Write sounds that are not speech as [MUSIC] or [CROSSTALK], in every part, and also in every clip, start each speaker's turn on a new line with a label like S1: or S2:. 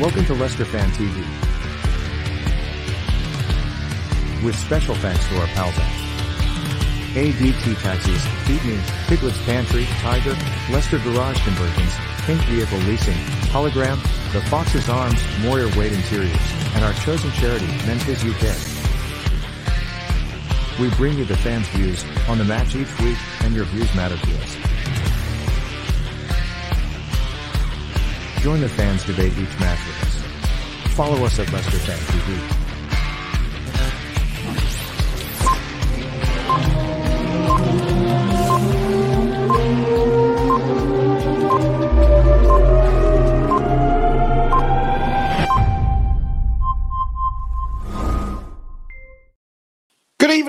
S1: Welcome to Leicester Fan TV. With special thanks to our pals at ADT Taxis, Me, Piglet's Pantry, Tiger, Leicester Garage Conversions, Pink Vehicle Leasing, Hologram, The Fox's Arms, Moyer Wade Interiors, and our chosen charity, Mentis UK. We bring you the fans' views on the match each week, and your views matter to us. Join the fans debate each match with us. Follow us at Leicester Fan TV.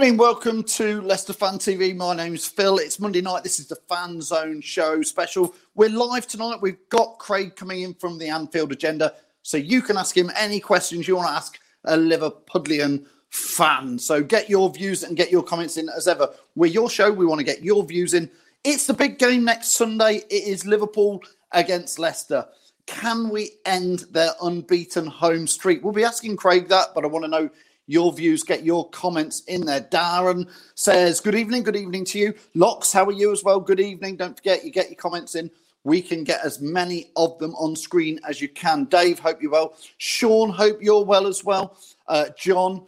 S2: Evening, welcome to Leicester Fan TV. My name's Phil. It's Monday night. This is the Fan Zone Show special. We're live tonight. We've got Craig coming in from the Anfield Agenda, so you can ask him any questions you want to ask a Liverpudlian fan. So get your views and get your comments in as ever. We're your show. We want to get your views in. It's the big game next Sunday. It is Liverpool against Leicester. Can we end their unbeaten home streak? We'll be asking Craig that, but I want to know your views, get your comments in there. Darren says, Good evening, good evening to you. Locks, how are you as well? Good evening. Don't forget, you get your comments in. We can get as many of them on screen as you can. Dave, hope you're well. Sean, hope you're well as well. Uh, John,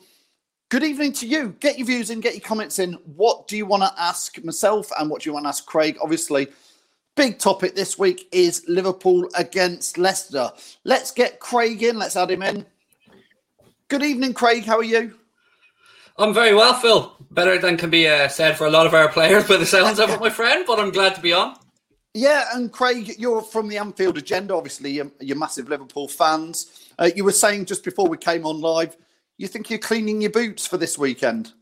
S2: good evening to you. Get your views in, get your comments in. What do you want to ask myself and what do you want to ask Craig? Obviously, big topic this week is Liverpool against Leicester. Let's get Craig in, let's add him in. Good evening, Craig. How are you?
S3: I'm very well, Phil. Better than can be uh, said for a lot of our [LAUGHS] players by the sounds of it, my friend, but I'm glad to be on.
S2: Yeah, and Craig, you're from the Anfield Agenda. Obviously, you're, you're massive Liverpool fans. Uh, you were saying just before we came on live, you think you're cleaning your boots for this weekend.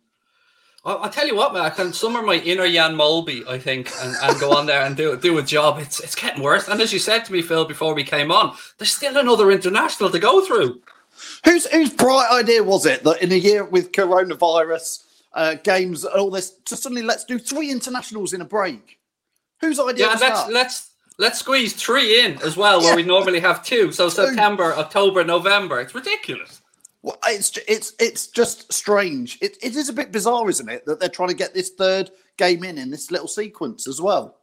S3: I'll, tell you what, man. I can summer my inner Jan Molby, I think, and, and go on there and do do a job. It's it's getting worse. And as you said to me, Phil, before we came on, there's still another international to go through.
S2: Whose whose bright idea was it that in a year with coronavirus uh, games and all this, to suddenly let's do three internationals in a break? Whose idea
S3: Yeah,
S2: was
S3: let's
S2: that?
S3: let's let's squeeze three in as well, where we normally have two. So September, October, November. It's ridiculous.
S2: Well, it's it's it's just strange. It, it is a bit bizarre, isn't it, that they're trying to get this third game in in this little sequence as well.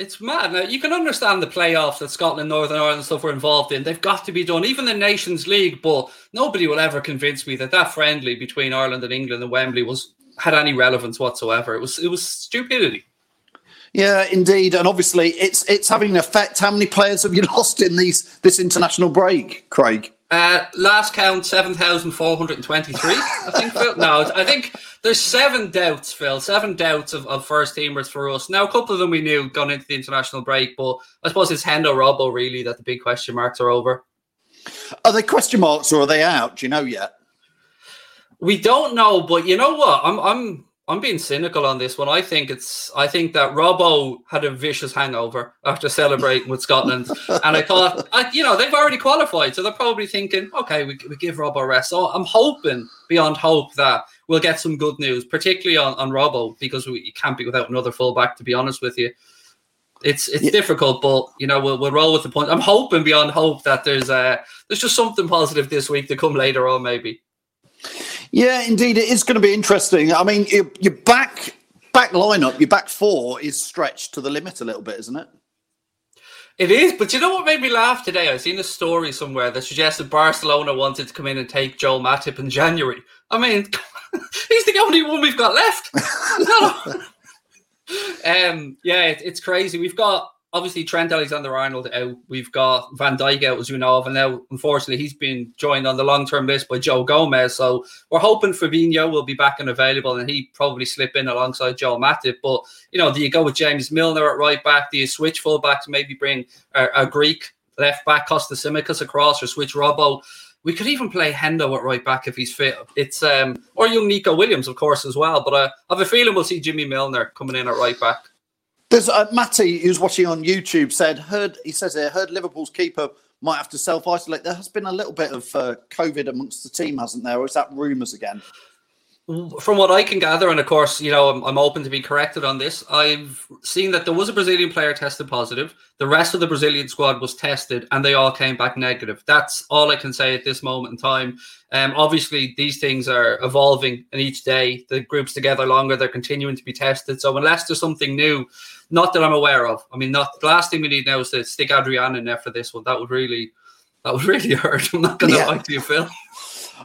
S3: It's mad. Now you can understand the playoffs that Scotland, Northern Ireland, stuff were involved in. They've got to be done. Even the Nations League, but nobody will ever convince me that that friendly between Ireland and England and Wembley was had any relevance whatsoever. It was it was stupidity.
S2: Yeah, indeed, and obviously it's it's having an effect. How many players have you [LAUGHS] lost in these this international break, Craig?
S3: Uh, last count, 7,423, I think, Phil. No, I think there's seven doubts, Phil. Seven doubts of, of first teamers for us. Now, a couple of them we knew going into the international break, but I suppose it's Hendo Robbo, really, that the big question marks are over.
S2: Are they question marks or are they out? Do you know yet?
S3: We don't know, but you know what? I'm I'm I'm being cynical on this one. I think it's I think that Robbo had a vicious hangover after celebrating with Scotland, [LAUGHS] and I thought, I, you know, they've already qualified, so they're probably thinking, okay, we, we give Robbo a rest. So I'm hoping beyond hope that we'll get some good news, particularly on on Robbo, because we can't be without another fullback. To be honest with you, it's it's yeah. difficult, but you know we'll, we'll roll with the point. I'm hoping beyond hope that there's uh there's just something positive this week to come later on, maybe.
S2: Yeah, indeed, it is going to be interesting. I mean, your, your back back lineup, your back four is stretched to the limit a little bit, isn't it?
S3: It is, but you know what made me laugh today? I seen a story somewhere that suggested Barcelona wanted to come in and take Joel Matip in January. I mean, [LAUGHS] he's the only one we've got left. [LAUGHS] [LAUGHS] um, yeah, it, it's crazy. We've got obviously Trent Alexander Arnold out. We've got Van Dijk out, as we know of, and now unfortunately he's been joined on the long term list by Joe Gomez. So we're hoping Fabinho will be back and available, and he probably slip in alongside Joe Matip. But you know, do you go with James Milner at right back? Do you switch full back to maybe bring a, a Greek left back Kostas Tsimikas across, or switch Robbo? We could even play Hendo at right back if he's fit. It's um or young Neco Williams, of course, as well. But uh, I have a feeling we'll see Jimmy Milner coming in at right back.
S2: There's uh, Matty who's watching on YouTube said heard he says here heard Liverpool's keeper might have to self isolate. There has been a little bit of uh, COVID amongst the team, hasn't there? Or is that rumours again?
S3: From what I can gather, and of course, you know, I'm, I'm, open to be corrected on this. I've seen that there was a Brazilian player tested positive. The rest of the Brazilian squad was tested, and they all came back negative. That's all I can say at this moment in time. Um, obviously, these things are evolving, and each day the groups together longer. They're continuing to be tested. So unless there's something new, not that I'm aware of. I mean, not the last thing we need now is to stick Adrian in there for this one. That would really, that would [LAUGHS] really hurt. I'm not going to yeah. lie to you, Phil. [LAUGHS]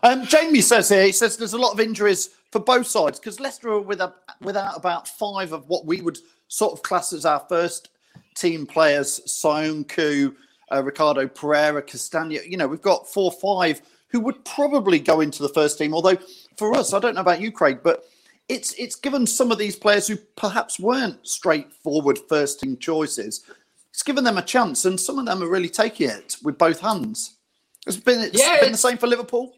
S2: Um, Jamie says here, he says there's a lot of injuries for both sides because Leicester are with a, without about five of what we would sort of class as our first team players, Soyuncu, uh, Ricardo Pereira, Castagna. You know, we've got four or five who would probably go into the first team. Although for us, I don't know about you, Craig, but it's it's given some of these players who perhaps weren't straightforward first team choices. It's given them a chance, and some of them are really taking it with both hands. It's been it's yeah, been the same for Liverpool.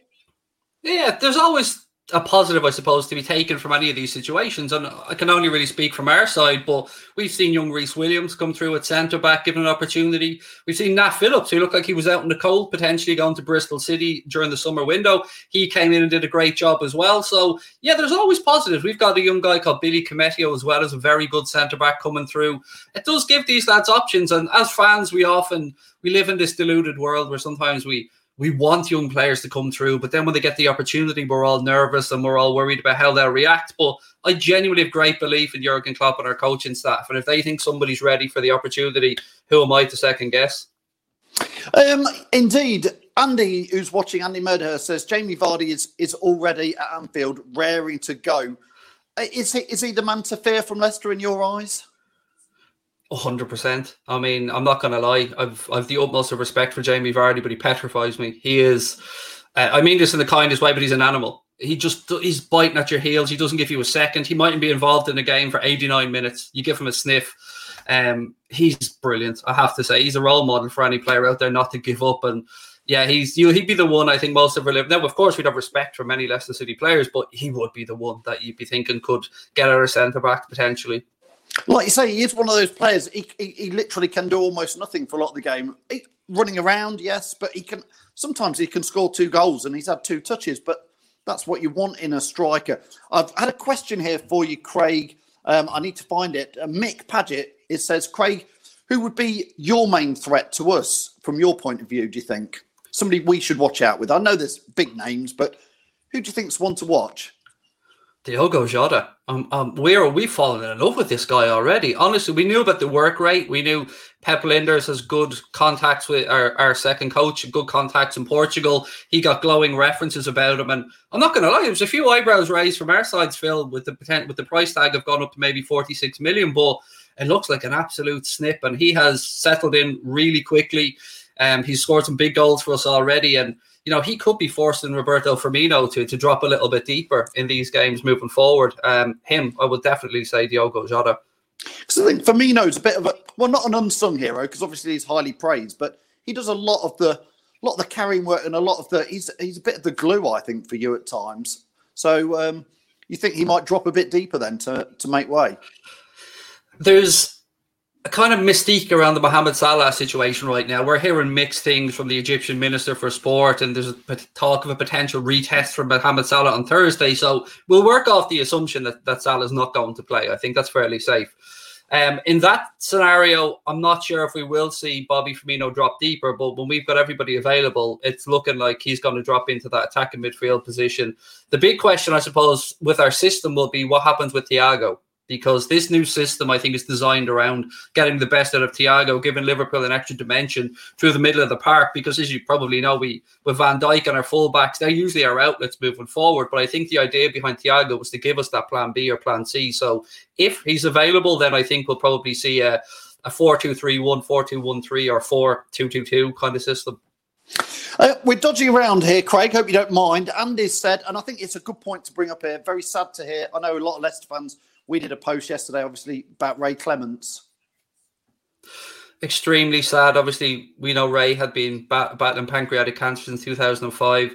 S3: Yeah, there's always a positive, I suppose, to be taken from any of these situations. And I can only really speak from our side, but we've seen young Rhys Williams come through at centre back, given an opportunity. We've seen Nat Phillips, who looked like he was out in the cold, potentially going to Bristol City during the summer window. He came in and did a great job as well. So, yeah, there's always positives. We've got a young guy called Billy Koumetio as well as a very good centre back coming through. It does give these lads options. And as fans, we often we live in this deluded world where sometimes we we want young players to come through, but then when they get the opportunity, we're all nervous and we're all worried about how they'll react. But I genuinely have great belief in Jurgen Klopp and our coaching staff. And if they think somebody's ready for the opportunity, who am I to second guess?
S2: Um, indeed. Andy, who's watching, Andy Murder says Jamie Vardy is, is already at Anfield, raring to go. Uh, is he, is he the man to fear from Leicester in your eyes?
S3: Hundred percent. I mean, I'm not gonna lie. I've I've the utmost of respect for Jamie Vardy, but he petrifies me. He is. Uh, I mean this in the kindest way, but he's an animal. He just he's biting at your heels. He doesn't give you a second. He mightn't be involved in the game for 89 minutes. You give him a sniff. Um, he's brilliant. I have to say, he's a role model for any player out there not to give up. And yeah, he's you. He'd be the one I think most of our. Now, of course, we'd have respect for many Leicester City players, but he would be the one that you'd be thinking could get our centre back potentially.
S2: Like you say, he is one of those players. He, he, he literally can do almost nothing for a lot of the game. He, running around, yes, but he can. Sometimes he can score two goals, and he's had two touches. But that's what you want in a striker. I've had a question here for you, Craig. Um, I need to find it. Uh, Mick Paget. It says, Craig, who would be your main threat to us from your point of view? Do you think somebody we should watch out with? I know there's big names, but who do you think's one to watch?
S3: Diogo Jota. Um, um, we're we falling in love with this guy already. Honestly, we knew about the work rate. We knew Pep Lijnders has good contacts with our, our second coach, good contacts in Portugal. He got glowing references about him, and I'm not going to lie, there was a few eyebrows raised from our sides, Phil, with the potent, with the price tag have gone up to maybe 46 million, but it looks like an absolute snip, and he has settled in really quickly. Um, he's scored some big goals for us already, and you know, he could be forcing Roberto Firmino to to drop a little bit deeper in these games moving forward. Um, him, I would definitely say Diogo Jota.
S2: Because I think Firmino's a bit of a well, not an unsung hero because obviously he's highly praised, but he does a lot of the lot of the carrying work and a lot of the he's he's a bit of the glue I think for you at times. So um, you think he might drop a bit deeper then to, to make way?
S3: There's a kind of mystique around the Mohamed Salah situation right now. We're hearing mixed things from the Egyptian Minister for Sport, and there's talk of a potential retest for Mohamed Salah on Thursday. So we'll work off the assumption that, that Salah's not going to play. I think that's fairly safe. Um, in that scenario, I'm not sure if we will see Bobby Firmino drop deeper, but when we've got everybody available, it's looking like he's going to drop into that attacking midfield position. The big question, I suppose, with our system will be what happens with Thiago because this new system, I think, is designed around getting the best out of Thiago, giving Liverpool an extra dimension through the middle of the park. Because as you probably know, we with Van Dijk and our fullbacks, they're usually our outlets moving forward. But I think the idea behind Thiago was to give us that plan B or plan C. So if he's available, then I think we'll probably see a a 4-2-3-1, 4-2-1-3 or 4-2-2-2 kind of system.
S2: Uh, we're dodging around here, Craig. Hope you don't mind. Andy said, and I think it's a good point to bring up here. Very sad to hear. I know a lot of Leicester fans we did a post yesterday, obviously, about Ray Clemence.
S3: Extremely sad. Obviously, we know Ray had been bat- battling pancreatic cancer since 2005.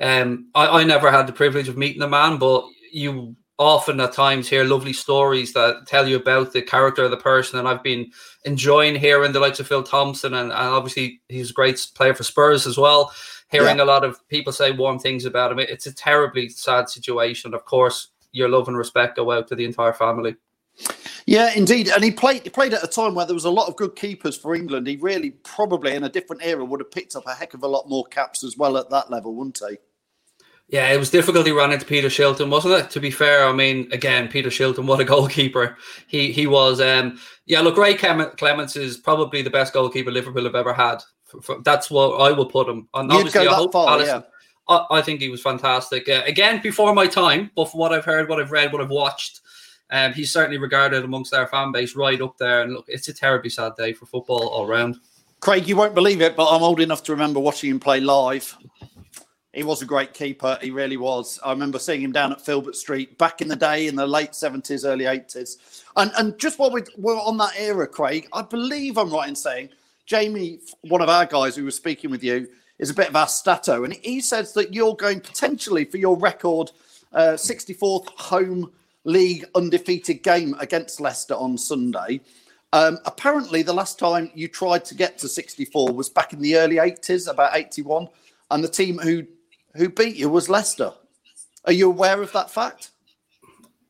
S3: Um, I, I never had the privilege of meeting the man, but you often at times hear lovely stories that tell you about the character of the person. And I've been enjoying hearing the likes of Phil Thompson, and, and obviously he's a great player for Spurs as well. Hearing yeah. a lot of people say warm things about him. It's a terribly sad situation. Of course, your love and respect go out to the entire family.
S2: Yeah, indeed. And he played he played at a time where there was a lot of good keepers for England. He really probably in a different era would have picked up a heck of a lot more caps as well at that level, wouldn't he?
S3: Yeah, it was difficult. He ran into Peter Shilton, wasn't it? To be fair, I mean, again, Peter Shilton, what a [LAUGHS] goalkeeper he he was. Um, yeah, look, Ray Clemence is probably the best goalkeeper Liverpool have ever had. That's what I will put him. And
S2: You'd obviously, go that far, yeah.
S3: I, think he was fantastic. Uh, again, before my time, but from what I've heard, what I've read, what I've watched, um, he's certainly regarded amongst our fan base right up there. And look, it's a terribly sad day for football all round.
S2: Craig, you won't believe it, but I'm old enough to remember watching him play live. He was a great keeper. He really was. I remember seeing him down at Filbert Street back in the day in the late 70s, early 80s. And, and just while we we're on that era, Craig, I believe I'm right in saying Jamie, one of our guys who was speaking with you, is a bit of our stato. And he says that you're going potentially for your record uh, 64th home league undefeated game against Leicester on Sunday. Um, apparently, the last time you tried to get to 64 was back in the early 80s, about 81, and the team who who beat you was Leicester. Are you aware of that fact?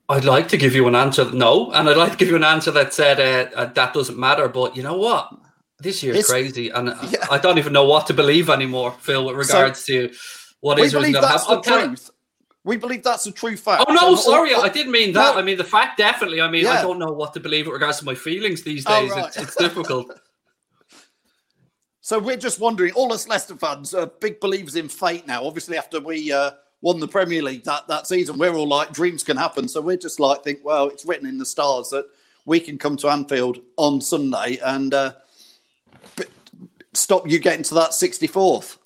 S3: I'd like to give you an answer, no, and I'd like to give you an answer that said uh, uh, that doesn't matter. But you know what? This year's it's, crazy, and yeah. I don't even know what to believe anymore, Phil, with regards so, to what is going to happen.
S2: Truth. We believe that's a true fact.
S3: Oh no, sorry, I didn't mean that. No. I mean the fact definitely. I mean yeah. I don't know what to believe with regards to my feelings these oh, days. Oh, right. it's, it's difficult. [LAUGHS]
S2: so we're just wondering. All us Leicester fans are big believers in fate now. Obviously, after we uh, won the Premier League that that season, we're all like dreams can happen. So we're just like think, well, it's written in the stars that we can come to Anfield on Sunday and. Uh, stop you getting to that 64th?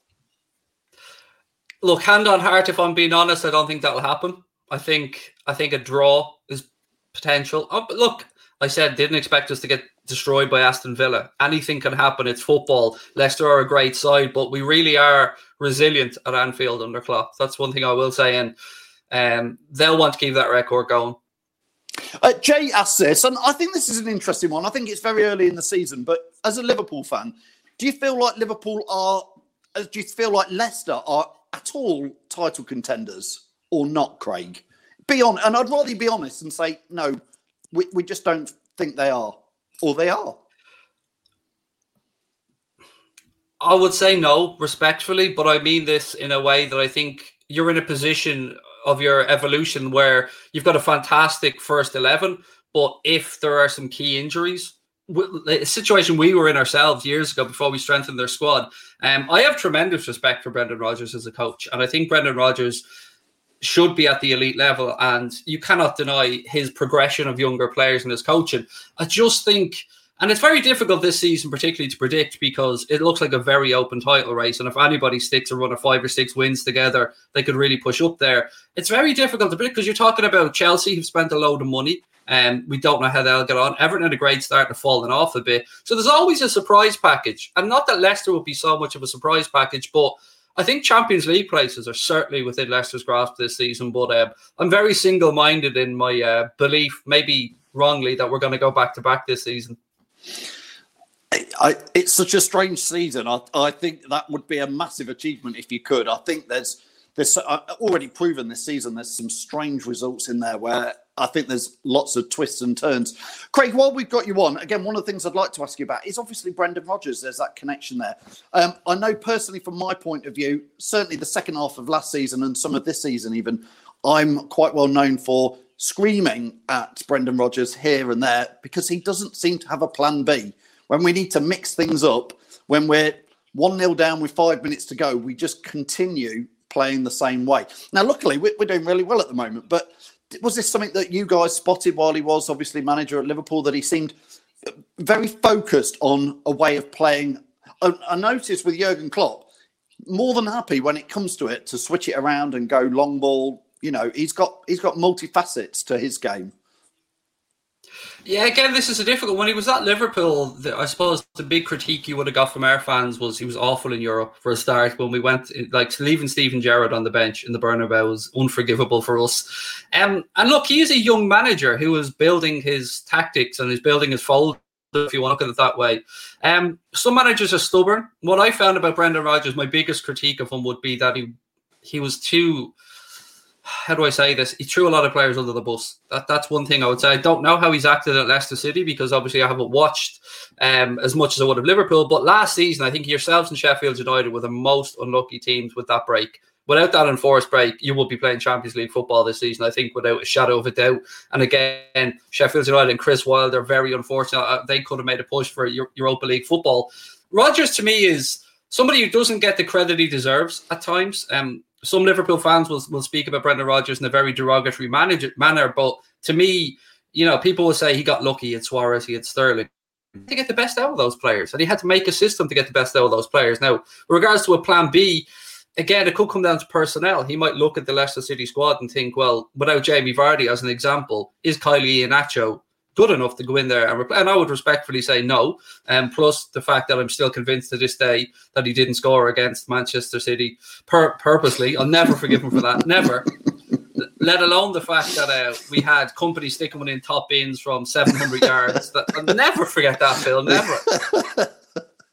S3: Look, hand on heart, if I'm being honest, I don't think that'll happen. I think I think a draw is potential. Oh, look, I said didn't expect us to get destroyed by Aston Villa. Anything can happen. It's football. Leicester are a great side, but we really are resilient at Anfield under Klopp. That's one thing I will say, and um, they'll want to keep that record going.
S2: Uh, Jay asks this, and I think this is an interesting one. I think it's very early in the season, but as a Liverpool fan, do you feel like Liverpool are? Uh, do you feel like Leicester are at all title contenders or not, Craig? Be on, and I'd rather be honest and say no. We we just don't think they are, or they are.
S3: I would say no, respectfully, but I mean this in a way that I think you're in a position of your evolution where you've got a fantastic first 11, but if there are some key injuries, a situation we were in ourselves years ago before we strengthened their squad. Um, I have tremendous respect for Brendan Rodgers as a coach, and I think Brendan Rodgers should be at the elite level. And you cannot deny his progression of younger players and his coaching. I just think, and it's very difficult this season, particularly to predict because it looks like a very open title race. And if anybody sticks a run of five or six wins together, they could really push up there. It's very difficult to predict because you're talking about Chelsea, who've spent a load of money. And um, we don't know how they'll get on. Everton had a great start to falling off a bit. So there's always a surprise package. And not that Leicester would be so much of a surprise package, but I think Champions League places are certainly within Leicester's grasp this season, but uh, I'm very single minded in my uh, belief, maybe wrongly, that we're going to go back to back this season.
S2: I, it's such a strange season. I, I think that would be a massive achievement if you could. I think there's there's uh, already proven this season. There's some strange results in there where I think there's lots of twists and turns. Craig, while we've got you on, again, one of the things I'd like to ask you about is obviously Brendan Rodgers. There's that connection there. Um, I know personally, from my point of view, certainly the second half of last season and some of this season, even, I'm quite well known for screaming at Brendan Rodgers here and there because he doesn't seem to have a plan B. When we need to mix things up, when we're 1 0 down with five minutes to go, we just continue playing the same way. Now, luckily, we're, we're doing really well at the moment, but was this something that you guys spotted while he was obviously manager at Liverpool that he seemed very focused on a way of playing? I, noticed with Jurgen Klopp, more than happy when it comes to it to switch it around and go long ball. You know, he's got he's got multifacets to his game.
S3: Yeah, again, this is a difficult. When he was at Liverpool, the, I suppose the big critique you would have got from our fans was he was awful in Europe for a start. When we went, like leaving Steven Gerrard on the bench in the Bernabeu was unforgivable for us. Um, and look, he is a young manager who is building his tactics and is building his fold. If you want to look at it that way, um, some managers are stubborn. What I found about Brendan Rodgers, my biggest critique of him would be that he he was too how do I say this? He threw a lot of players under the bus. That that's one thing I would say. I don't know how he's acted at Leicester City because obviously I haven't watched um, as much as I would have Liverpool. But last season, I think yourselves and Sheffield United were the most unlucky teams with that break. Without that enforced break, you will be playing Champions League football this season. I think without a shadow of a doubt. And again, Sheffield United and Chris Wilder are very unfortunate. Uh, they could have made a push for Europa League football. Rodgers to me is somebody who doesn't get the credit he deserves at times. Um, some Liverpool fans will, will speak about Brendan Rodgers in a very derogatory manner, but to me, you know, people will say he got lucky at Suarez, he had Sterling. To get the best out of those players, and he had to make a system to get the best out of those players. Now, regards to a plan B, again, it could come down to personnel. He might look at the Leicester City squad and think, well, without Jamie Vardy as an example, is Kelechi Iheanacho good enough to go in there and reply. And I would respectfully say no. And um, plus the fact that I'm still convinced to this day that he didn't score against Manchester City pur- purposely. I'll never forgive him for that. [LAUGHS] Never. Let alone the fact that uh, we had Kompany sticking one in top bins from 700 yards. That, I'll never forget that, Phil. Never.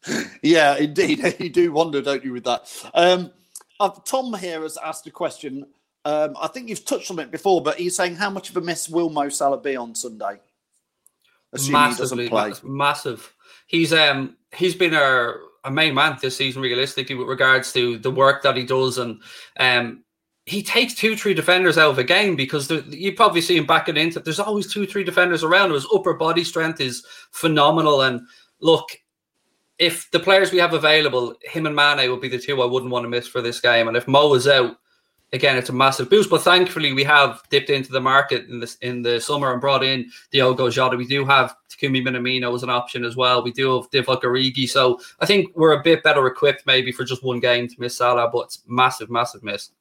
S3: [LAUGHS]
S2: yeah, indeed. [LAUGHS] You do wonder, don't you, with that? Um, uh, Tom here has asked a question. Um, I think you've touched on it before, but he's saying how much of a miss will Mo Salah be on Sunday?
S3: Massively, massive. He's um he's been our a main man this season, realistically, with regards to the work that he does, and um he takes two, three defenders out of a game because the, you probably see him backing into. There's always two, three defenders around. His upper body strength is phenomenal, and look, if the players we have available, him and Mane would be the two I wouldn't want to miss for this game. And if Mo is out, again, it's a massive boost. But thankfully, we have dipped into the market in this in the summer and brought in Diogo Jota. We do have Takumi Minamino as an option as well. We do have Divock Origi. So I think we're a bit better equipped maybe for just one game to miss Salah, but it's massive, massive miss.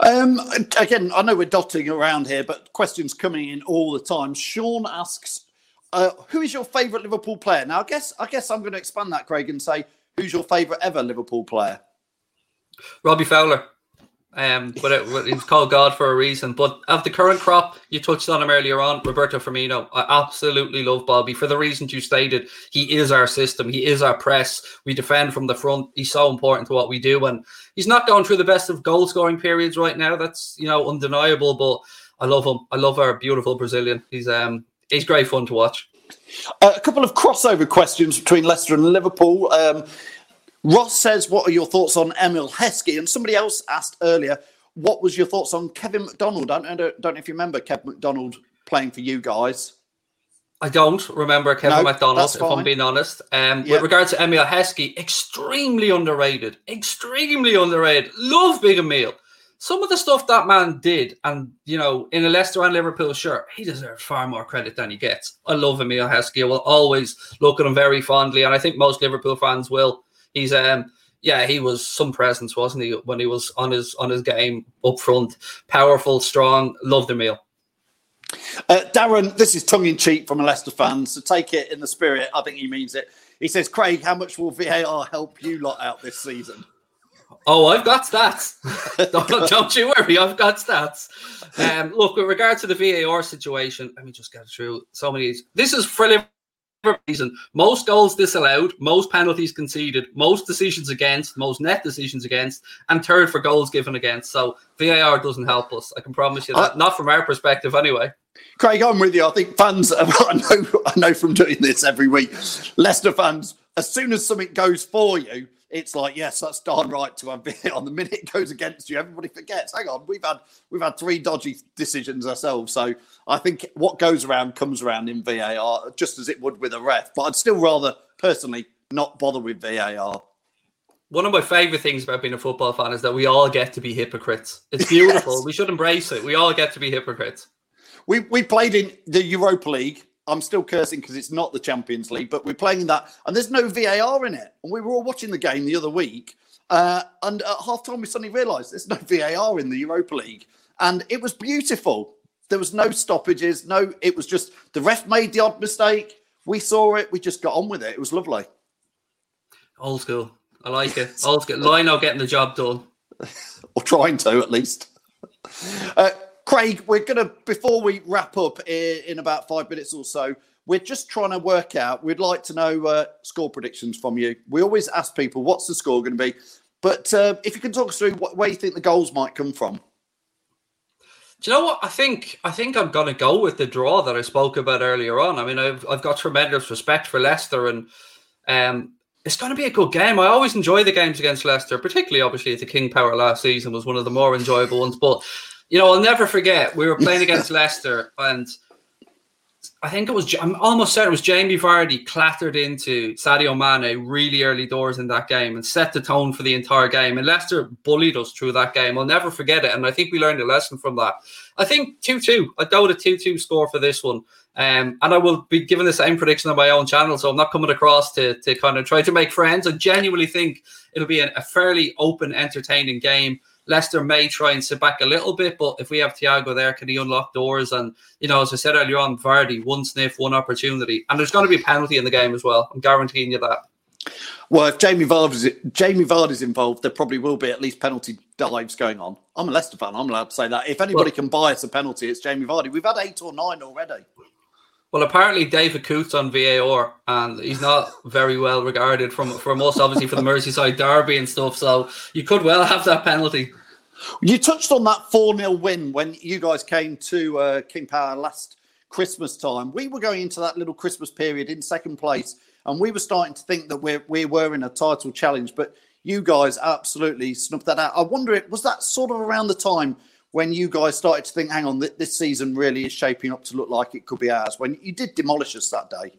S2: Um, again, I know we're dotting around here, but questions coming in all the time. Sean asks, uh, "Who is your favourite Liverpool player?" Now, I guess I guess I'm going to expand that, Craig, and say, "Who's your favourite ever Liverpool player?"
S3: Robbie Fowler. Um, but it, it's called God for a reason. But of the current crop, you touched on him earlier on, Roberto Firmino. I absolutely love Bobby for the reasons you stated. He is our system. He is our press. We defend from the front. He's so important to what we do, and he's not going through the best of goal scoring periods right now. That's you know undeniable. But I love him. I love our beautiful Brazilian. He's um he's great fun to watch.
S2: Uh, a couple of crossover questions between Leicester and Liverpool. Um, Ross says, What are your thoughts on Emile Heskey? And somebody else asked earlier, What was your thoughts on Kevin MacDonald? I don't, don't know if you remember Kevin MacDonald playing for you guys.
S3: I don't remember Kevin no, MacDonald, if I'm being honest. Um, With regards to Emile Heskey, extremely underrated. Extremely underrated. Love Big Emile. Some of the stuff that man did, and you know, in a Leicester and Liverpool shirt, he deserves far more credit than he gets. I love Emile Heskey. I will always look at him very fondly, and I think most Liverpool fans will. He's um yeah, he was some presence, wasn't he, when he was on his on his game up front, powerful, strong, loved Emile.
S2: Uh, Darren, this is tongue in cheek from a Leicester fan, so take it in the spirit. I think he means it. He says, Craig, how much will VAR help you lot out this season?
S3: Oh, I've got stats. [LAUGHS] don't, don't, you worry, I've got stats. Um, look, with regard to the VAR situation, let me just get through so many. This is for reason. Most goals disallowed, most penalties conceded, most decisions against, most net decisions against, and third for goals given against. So VAR doesn't help us. I can promise you that. Uh, Not from our perspective, anyway.
S2: Craig, I'm with you. I think fans, I know, [LAUGHS] I know from doing this every week, Leicester fans, as soon as something goes for you, it's like yes, that's darn right to have been [LAUGHS] on the minute it goes against you. Everybody forgets. Hang on, we've had we've had three dodgy decisions ourselves. So I think what goes around comes around in VAR, just as it would with a ref. But I'd still rather personally not bother with VAR.
S3: One of my favourite things about being a football fan is that we all get to be hypocrites. It's beautiful. [LAUGHS] yes. We should embrace it. We all get to be hypocrites.
S2: We we played in the Europa League I'm still cursing because it's not the Champions League, but we're playing that, and there's no VAR in it. And we were all watching the game the other week, uh, and at half time we suddenly realised there's no [LAUGHS] VAR in the Europa League, and it was beautiful. There was no stoppages, no. It was just the ref made the odd mistake. We saw it. We just got on with it. It was lovely.
S3: Old school. I like it. Old school. Lionel getting the job done, [LAUGHS]
S2: or trying to at least. [LAUGHS] Uh, Craig, we're going to, before we wrap up in, in, about five minutes or so, we're just trying to work out, we'd like to know uh, score predictions from you. We always ask people, what's the score going to be? But uh, if you can talk us through what, where you think the goals might come from.
S3: Do you know what? I think I think I'm going to go with the draw that I spoke about earlier on. I mean, I've I've got tremendous respect for Leicester, and um, it's going to be a good game. I always enjoy the games against Leicester, particularly obviously at the King Power last season was one of the more enjoyable ones. But you know, I'll never forget. We were playing [LAUGHS] against Leicester, and I think it was. I'm almost certain it was Jamie Vardy clattered into Sadio Mane really early doors in that game and set the tone for the entire game. And Leicester bullied us through that game. I'll never forget it, and I think we learned a lesson from that. I think two-two. I doubt a two-two score for this one. Um, and I will be giving the same prediction on my own channel, so I'm not coming across to, to kind of try to make friends. I genuinely think it'll be a fairly open, entertaining game. Leicester may try and sit back a little bit, but if we have Thiago there, can he unlock doors? And you know, as I said earlier on, Vardy, one sniff, one opportunity, and there's going to be a penalty in the game as well. I'm guaranteeing you that.
S2: Well, if Jamie Vardy's Jamie Vardy's involved, there probably will be at least penalty dives going on. I'm a Leicester fan. I'm allowed to say that. If anybody well, can buy us a penalty, it's Jamie Vardy. We've had eight or nine already.
S3: Well, apparently David Coote's on VAR, and he's not very well regarded from from us, obviously for the Merseyside derby and stuff. So you could well have that penalty.
S2: You touched on that 4 0 win when you guys came to uh, King Power last Christmas time. We were going into that little Christmas period in second place, and we were starting to think that we we were in a title challenge, but you guys absolutely snuffed that out. I wonder, it was that sort of around the time when you guys started to think, hang on, this season really is shaping up to look like it could be ours, when you did demolish us that day?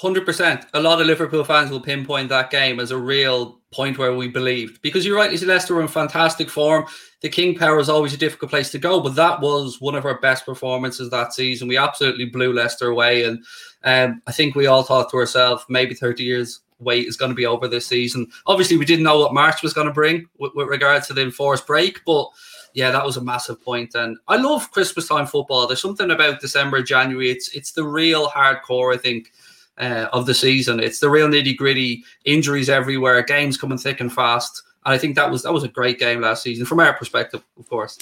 S3: 100%. A lot of Liverpool fans will pinpoint that game as a real point where we believed. Because you're right, Leicester were in fantastic form. The King Power is always a difficult place to go, but that was one of our best performances that season. We absolutely blew Leicester away. And um, I think we all thought to ourselves, maybe 30 years wait is going to be over this season. Obviously, we didn't know what March was going to bring with, with regards to the enforced break, but yeah, that was a massive point. And I love Christmas time football. There's something about December, January. It's it's the real hardcore, I think, uh, of the season. It's the real nitty gritty. Injuries everywhere. Games coming thick and fast. And I think that was that was a great game last season from our perspective, of course.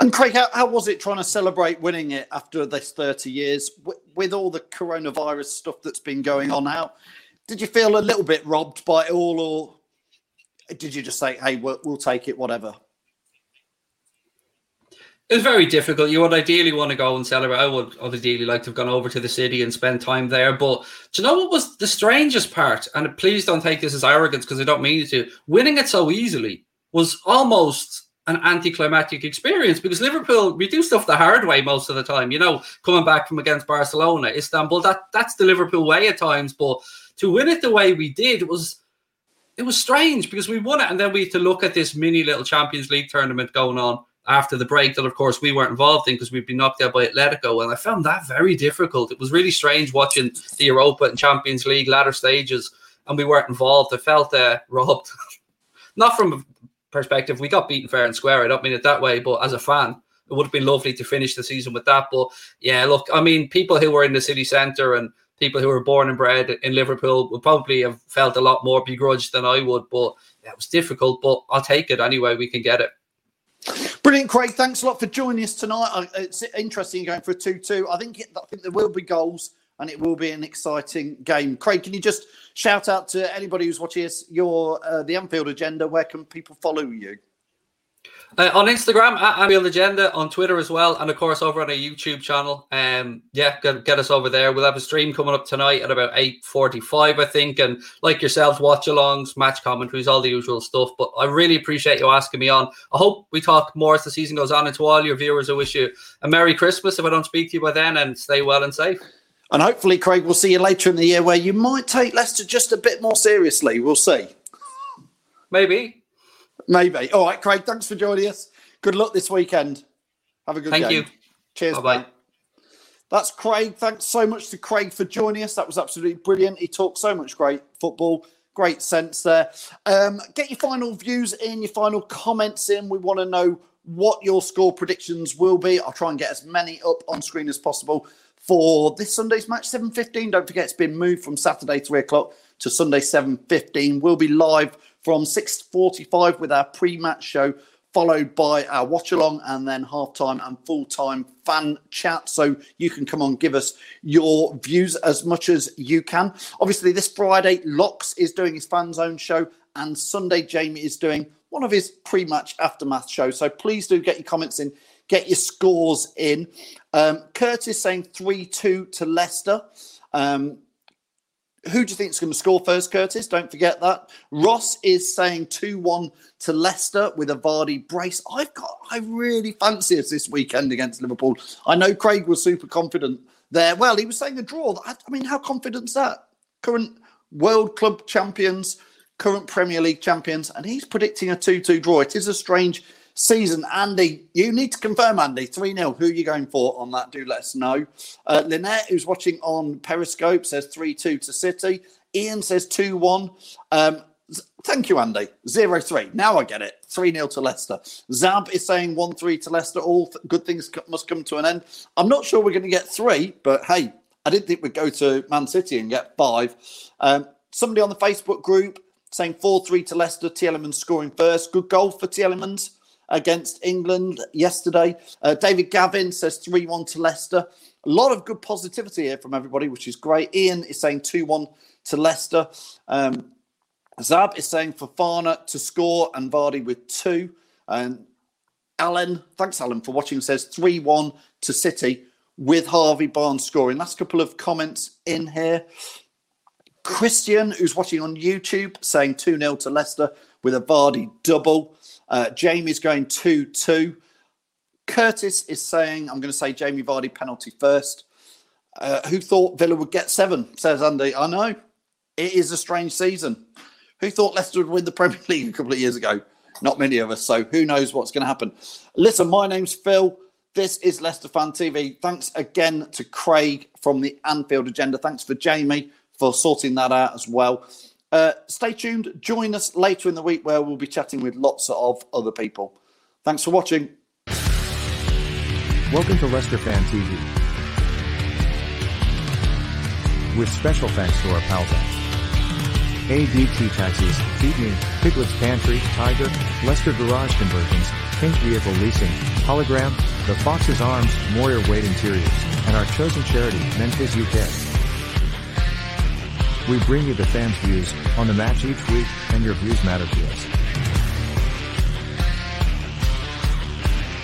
S2: And Craig, how, how was it trying to celebrate winning it after this 30 years with, all the coronavirus stuff that's been going on now? Did you feel a little bit robbed by it all, or did you just say, "Hey, we'll, we'll take it, whatever"?
S3: It was very difficult. You would ideally want to go and celebrate. I would ideally like to have gone over to the city and spend time there. But do you know what was the strangest part? And please don't take this as arrogance because I don't mean it to. Winning it so easily was almost an anticlimactic experience because Liverpool we do stuff the hard way most of the time. You know, coming back from against Barcelona, Istanbul. That that's the Liverpool way at times. But to win it the way we did was it was strange because we won it and then we had to look at this mini little Champions League tournament going on after the break that, of course, we weren't involved in because we'd been knocked out by Atletico. And I found that very difficult. It was really strange watching the Europa and Champions League latter stages and we weren't involved. I felt uh, [LAUGHS] robbed. Not from a perspective, we got beaten fair and square. I don't mean it that way, but as a fan, it would have been lovely to finish the season with that. But yeah, look, I mean, people who were in the city centre and people who were born and bred in Liverpool would probably have felt a lot more begrudged than I would. But yeah, it was difficult, but I'll take it anyway. We can get it.
S2: Brilliant, Craig. Thanks a lot for joining us tonight. It's interesting going for a 2 2. I think, I think there will be goals and it will be an exciting game. Craig, can you just shout out to anybody who's watching us your uh, the Anfield agenda? Where can people follow you?
S3: Uh, on Instagram at Anfield Agenda, on Twitter as well, and of course over on our YouTube channel. Um, yeah, get, get us over there. We'll have a stream coming up tonight at about eight forty-five, I think, and like yourselves, watch-alongs, match commentaries, all the usual stuff. But I really appreciate you asking me on. I hope we talk more as the season goes on, and to all your viewers, I wish you a Merry Christmas if I don't speak to you by then, and stay well and safe.
S2: And hopefully, Craig, we'll see you later in the year where you might take Leicester just a bit more seriously. We'll see.
S3: Maybe.
S2: Maybe. All right, Craig, thanks for joining us. Good luck this weekend. Have a good
S3: Thank
S2: game.
S3: you.
S2: Cheers,
S3: Bye-bye.
S2: mate. That's Craig. Thanks so much to Craig for joining us. That was absolutely brilliant. He talked so much great football. Great sense there. Um, get your final views in, your final comments in. We want to know what your score predictions will be. I'll try and get as many up on screen as possible for this Sunday's match, 7.15. Don't forget, it's been moved from Saturday 3 o'clock to Sunday 7.15. We'll be live from 6.45 with our pre-match show, followed by our watch-along and then half-time and full-time fan chat. So you can come on, give us your views as much as you can. Obviously, this Friday, Locks is doing his fan zone show and Sunday, Jamie is doing one of his pre-match aftermath shows. So please do get your comments in, get your scores in. Um, Curtis saying 3 2 to Leicester. Um, who do you think is going to score first, Curtis? Don't forget that. Ross is saying 2 1 to Leicester with a Vardy brace. I've got, I really fancy us this weekend against Liverpool. I know Craig was super confident there. Well, he was saying a draw. I, I mean, how confident's that? Current World Club champions, current Premier League champions, and he's predicting a 2 2 draw. It is a strange season. Andy, you need to confirm, Andy, 3 0. Who are you going for on that? Do let us know. Uh, Lynette, who's watching on Periscope, says 3 2 to City. Ian says 2 1. Um, thank you, Andy. 0 3. Now I get it. 3 0 to Leicester. Zab is saying 1 3 to Leicester. All th- good things co- must come to an end. I'm not sure we're going to get three, but hey, I didn't think we'd go to Man City and get five. Um, somebody on the Facebook group saying 4 3 to Leicester. Tielemans scoring first. Good goal for Tielemans against England yesterday. Uh, David Gavin says 3 1 to Leicester. A lot of good positivity here from everybody, which is great. Ian is saying 2 1 to Leicester. Um, Zab is saying for Fofana to score and Vardy with two. And Alan, thanks Alan for watching, says 3 1 to City with Harvey Barnes scoring. Last couple of comments in here. Christian, who's watching on YouTube, saying 2 0 to Leicester with a Vardy double. Uh, Jamie's going 2 2. Curtis is saying, I'm going to say Jamie Vardy penalty first. Uh, who thought Villa would get seven? Says Andy. I know. It is a strange season. Who thought Leicester would win the Premier [LAUGHS] League a couple of years ago? Not many of us. So who knows what's going to happen? Listen, my name's Phil. This is Leicester Fan TV. Thanks again to Craig from the Anfield Agenda. Thanks for Jamie for sorting that out as well. Uh, stay tuned. Join us later in the week where we'll be chatting with lots of other people. Thanks for watching.
S1: Welcome to Leicester Fan TV. With special thanks to our pals at ADT Taxis, Beatney, Piglet's Pantry, Tiger, Leicester Garage Conversions, Pink Vehicle Leasing, Hologram, The Fox's Arms, Moyer Wade Interiors, and our chosen charity, Memphis UK. We bring you the fans' views on the match each week, and your views matter to us.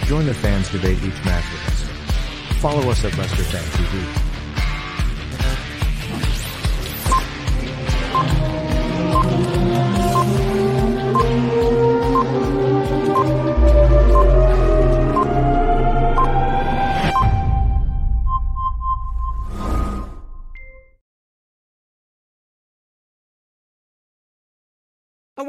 S1: Join the fans debate each match with us. Follow us at Leicester Fan TV.